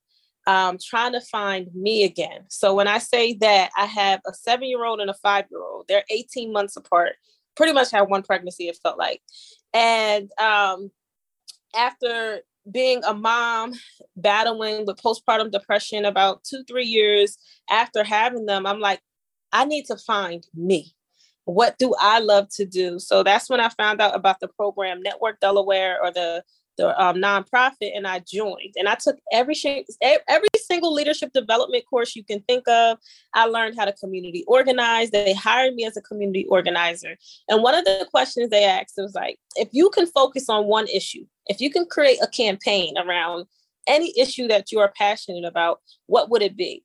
E: um, trying to find me again. So, when I say that, I have a seven year old and a five year old, they're 18 months apart, pretty much had one pregnancy, it felt like. And um, after being a mom battling with postpartum depression about two, three years after having them, I'm like, I need to find me. What do I love to do? So that's when I found out about the program Network Delaware or the the um, nonprofit and I joined. And I took every every single leadership development course you can think of. I learned how to community organize. They hired me as a community organizer. And one of the questions they asked was like, if you can focus on one issue, if you can create a campaign around any issue that you are passionate about, what would it be?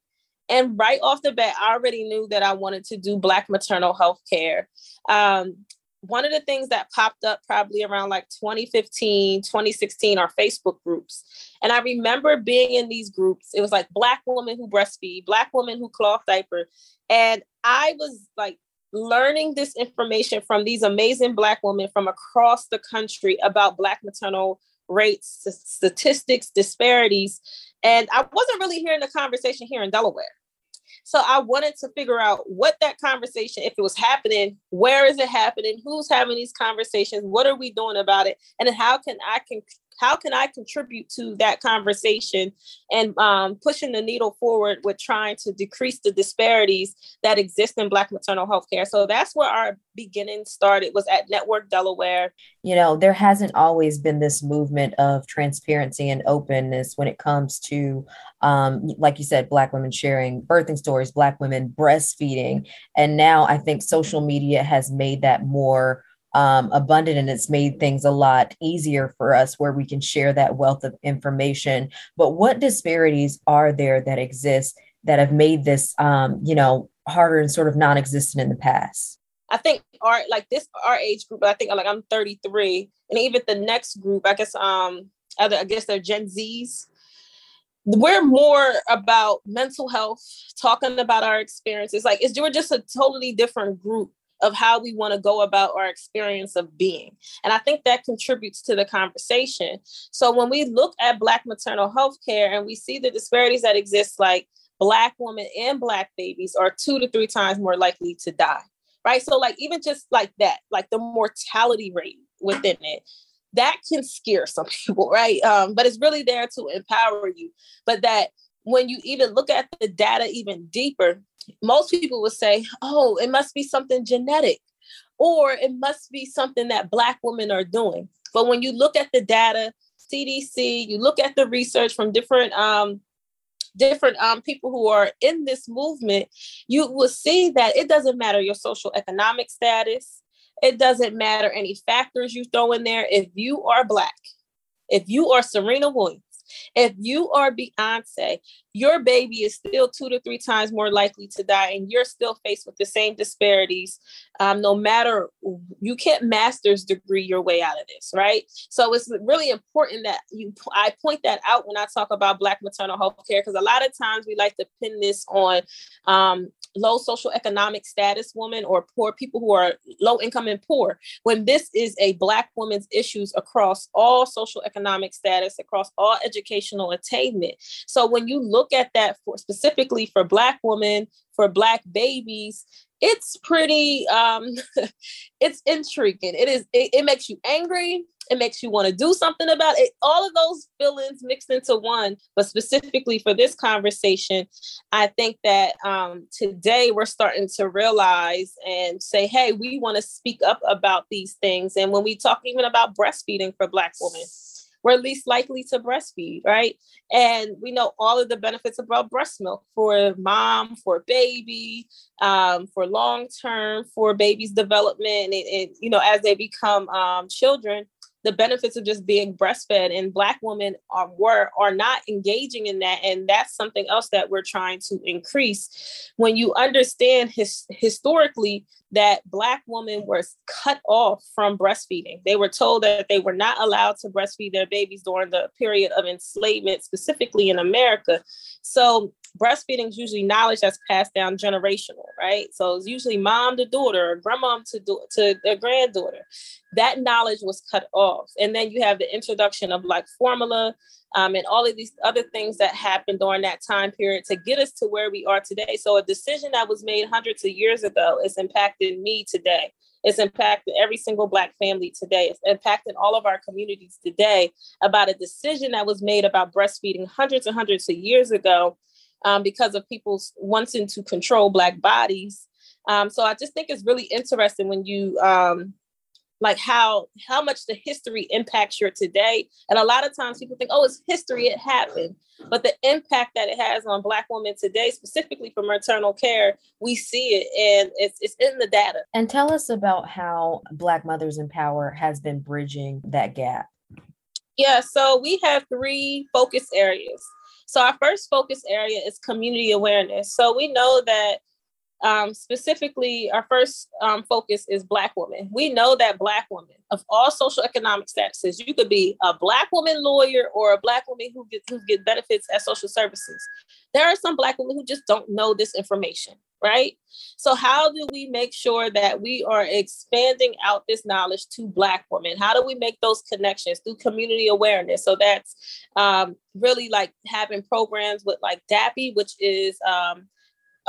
E: And right off the bat, I already knew that I wanted to do Black maternal health care. Um, one of the things that popped up probably around like 2015, 2016 are Facebook groups. And I remember being in these groups. It was like Black women who breastfeed, Black women who cloth diaper. And I was like learning this information from these amazing Black women from across the country about Black maternal rates, statistics, disparities. And I wasn't really hearing the conversation here in Delaware. So I wanted to figure out what that conversation, if it was happening, where is it happening, who's having these conversations, what are we doing about it, and how can I can how can I contribute to that conversation and um, pushing the needle forward with trying to decrease the disparities that exist in Black maternal health care? So that's where our beginning started was at Network Delaware.
O: You know, there hasn't always been this movement of transparency and openness when it comes to, um, like you said, Black women sharing birthing stories, Black women breastfeeding. And now I think social media has made that more um, abundant and it's made things a lot easier for us where we can share that wealth of information. But what disparities are there that exist that have made this, um, you know, harder and sort of non-existent in the past?
E: I think our like this our age group. I think like I'm 33, and even the next group, I guess um, other I guess they're Gen Zs. We're more about mental health, talking about our experiences. Like, it's we're just a totally different group of how we want to go about our experience of being. And I think that contributes to the conversation. So when we look at Black maternal health care and we see the disparities that exist, like Black women and Black babies are two to three times more likely to die, right? So, like, even just like that, like the mortality rate within it. That can scare some *laughs* people, right? Um, but it's really there to empower you. But that when you even look at the data even deeper, most people would say, oh, it must be something genetic or it must be something that Black women are doing. But when you look at the data, CDC, you look at the research from different um, different um, people who are in this movement, you will see that it doesn't matter your social economic status. It doesn't matter any factors you throw in there. If you are Black, if you are Serena Williams, if you are Beyonce, your baby is still two to three times more likely to die, and you're still faced with the same disparities. Um, no matter you can't master's degree your way out of this, right? So it's really important that you I point that out when I talk about Black maternal health care because a lot of times we like to pin this on um, low social economic status women or poor people who are low income and poor when this is a black woman's issues across all social economic status across all educational attainment. So when you look at that for specifically for black women for black babies it's pretty um *laughs* it's intriguing. It is it, it makes you angry it makes you want to do something about it. All of those feelings mixed into one but specifically for this conversation i think that um today we're starting to realize and say hey we want to speak up about these things. And when we talk even about breastfeeding for black women we're least likely to breastfeed, right? And we know all of the benefits about breast milk for mom, for baby, um, for long term, for baby's development, and, and, you know as they become um, children the benefits of just being breastfed and black women are were are not engaging in that. And that's something else that we're trying to increase. When you understand his, historically that black women were cut off from breastfeeding they were told that they were not allowed to breastfeed their babies during the period of enslavement specifically in america. So breastfeeding is usually knowledge that's passed down generational, right? So it's usually mom to daughter, or grandma to do, to their granddaughter. That knowledge was cut off, and then you have the introduction of like formula um, and all of these other things that happened during that time period to get us to where we are today. So a decision that was made hundreds of years ago is impacting me today. It's impacted every single Black family today. It's impacting all of our communities today about a decision that was made about breastfeeding hundreds and hundreds of years ago um, because of people's wanting to control Black bodies. Um, so I just think it's really interesting when you um, like how how much the history impacts your today. And a lot of times people think, oh, it's history, it happened. But the impact that it has on Black women today, specifically for maternal care, we see it and it's, it's in the data.
O: And tell us about how Black Mothers in Power has been bridging that gap.
E: Yeah, so we have three focus areas. So our first focus area is community awareness. So we know that um, specifically, our first um, focus is Black women. We know that Black women of all social economic statuses, you could be a Black woman lawyer or a Black woman who gets who get benefits at social services. There are some Black women who just don't know this information, right? So, how do we make sure that we are expanding out this knowledge to Black women? How do we make those connections through community awareness? So that's um, really like having programs with like DAPI which is um,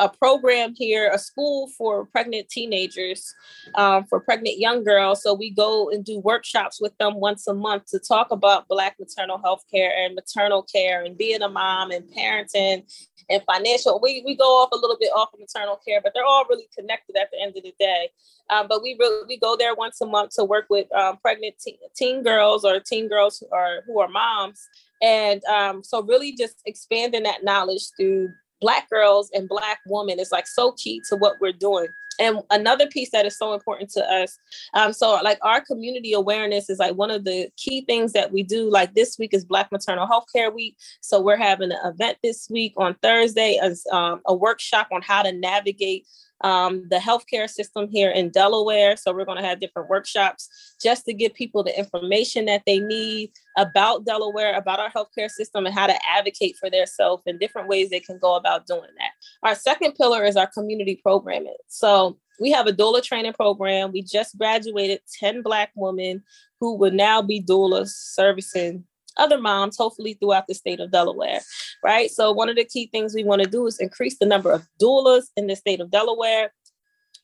E: a program here, a school for pregnant teenagers, um, for pregnant young girls. So we go and do workshops with them once a month to talk about Black maternal health care and maternal care and being a mom and parenting and financial. We, we go off a little bit off of maternal care, but they're all really connected at the end of the day. Um, but we really we go there once a month to work with um, pregnant teen, teen girls or teen girls who are who are moms. And um, so really just expanding that knowledge through black girls and black women is like so key to what we're doing. And another piece that is so important to us um, so like our community awareness is like one of the key things that we do like this week is black maternal health care week. So we're having an event this week on thursday as um, a workshop on how to navigate um, the healthcare system here in Delaware. So we're going to have different workshops just to give people the information that they need about Delaware, about our healthcare system, and how to advocate for themselves and different ways they can go about doing that. Our second pillar is our community programming. So we have a doula training program. We just graduated 10 Black women who will now be doulas servicing other moms, hopefully throughout the state of Delaware, right? So, one of the key things we want to do is increase the number of doulas in the state of Delaware.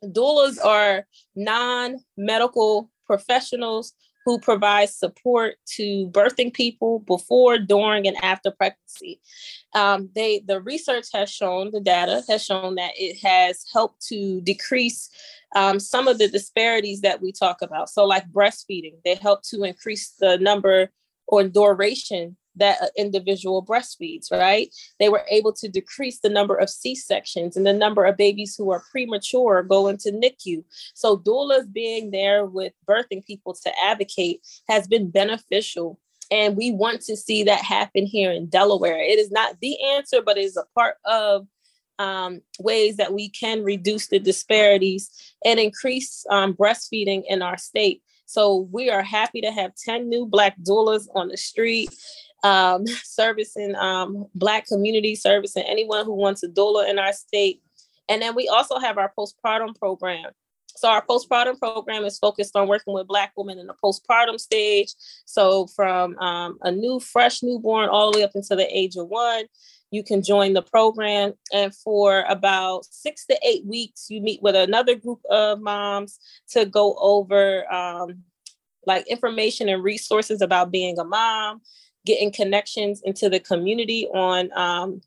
E: Doulas are non medical professionals who provide support to birthing people before, during, and after pregnancy. Um, they the research has shown the data has shown that it has helped to decrease um, some of the disparities that we talk about. So, like breastfeeding, they help to increase the number or duration that an individual breastfeeds, right? They were able to decrease the number of C sections and the number of babies who are premature go into NICU. So, doulas being there with birthing people to advocate has been beneficial. And we want to see that happen here in Delaware. It is not the answer, but it is a part of um, ways that we can reduce the disparities and increase um, breastfeeding in our state. So we are happy to have 10 new Black doulas on the street, um, *laughs* servicing um, Black community, servicing anyone who wants a doula in our state. And then we also have our postpartum program. So our postpartum program is focused on working with Black women in the postpartum stage. So from um, a new, fresh newborn all the way up until the age of one you can join the program. And for about six to eight weeks, you meet with another group of moms to go over um, like information and resources about being a mom, getting connections into the community on um,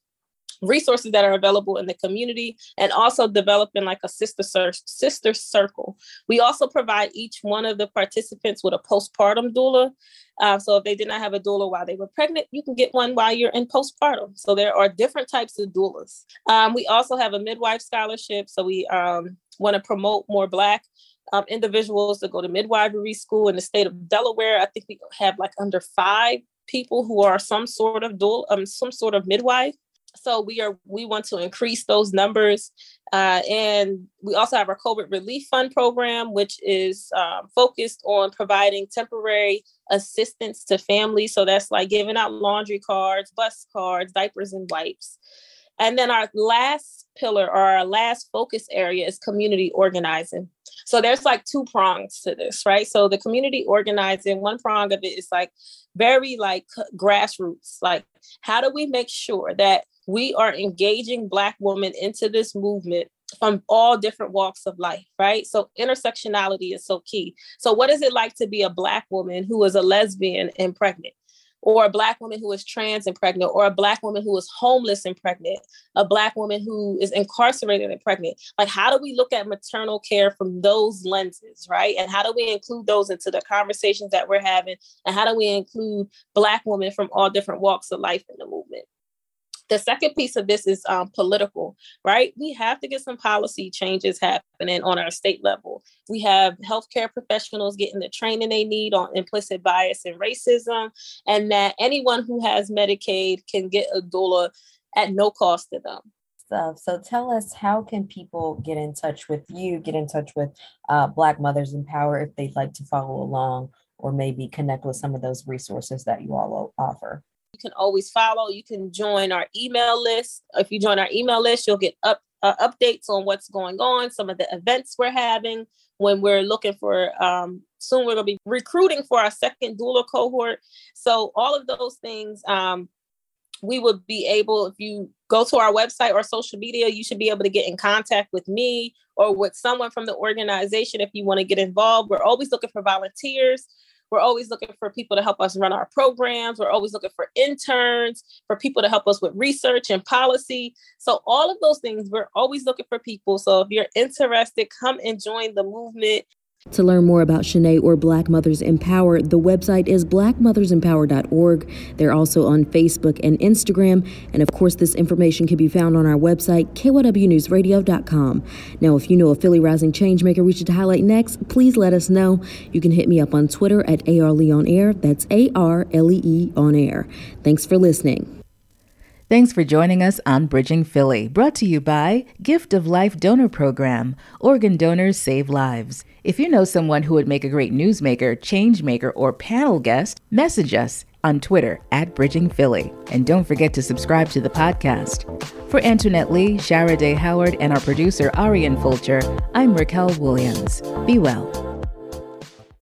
E: resources that are available in the community and also developing like a sister sister circle. We also provide each one of the participants with a postpartum doula. Uh, so if they did not have a doula while they were pregnant you can get one while you're in postpartum. So there are different types of doulas. Um, we also have a midwife scholarship. So we um, want to promote more black um, individuals to go to midwifery school in the state of delaware. I think we have like under five people who are some sort of dual um, some sort of midwife so we are we want to increase those numbers uh, and we also have our covid relief fund program which is um, focused on providing temporary assistance to families. So that's like giving out laundry cards bus cards diapers and wipes. And then our last pillar or our last focus area is community organizing. So there's like two prongs to this right? So the community organizing one prong of it is like very like grassroots. Like how do we make sure that we are engaging Black women into this movement from all different walks of life, right? So intersectionality is so key. So, what is it like to be a Black woman who is a lesbian and pregnant? Or a Black woman who is trans and pregnant, or a Black woman who is homeless and pregnant, a Black woman who is incarcerated and pregnant. Like, how do we look at maternal care from those lenses, right? And how do we include those into the conversations that we're having? And how do we include Black women from all different walks of life in the movement? The second piece of this is um, political, right? We have to get some policy changes happening on our state level. We have healthcare professionals getting the training they need on implicit bias and racism, and that anyone who has Medicaid can get a doula at no cost to them.
O: So, so tell us how can people get in touch with you, get in touch with uh, Black Mothers in Power if they'd like to follow along or maybe connect with some of those resources that you all offer?
E: Can always follow. You can join our email list. If you join our email list, you'll get up uh, updates on what's going on, some of the events we're having. When we're looking for, um, soon we're going to be recruiting for our second doula cohort. So all of those things, um, we would be able, if you go to our website or social media, you should be able to get in contact with me or with someone from the organization if you want to get involved. We're always looking for volunteers. We're always looking for people to help us run our programs. We're always looking for interns, for people to help us with research and policy. So, all of those things, we're always looking for people. So, if you're interested, come and join the movement.
N: To learn more about Shanae or Black Mothers in Power, the website is blackmothersinpower.org. They're also on Facebook and Instagram. And of course, this information can be found on our website, kywnewsradio.com. Now, if you know a Philly Rising Changemaker we should highlight next, please let us know. You can hit me up on Twitter at ARLE air. That's A R L E E on air. Thanks for listening.
B: Thanks for joining us on Bridging Philly, brought to you by Gift of Life Donor Program. Organ donors save lives. If you know someone who would make a great newsmaker, changemaker, or panel guest, message us on Twitter at Bridging Philly. And don't forget to subscribe to the podcast. For Antoinette Lee, Shara Dae Howard, and our producer, Arian Fulcher, I'm Racquel Williams. Be well.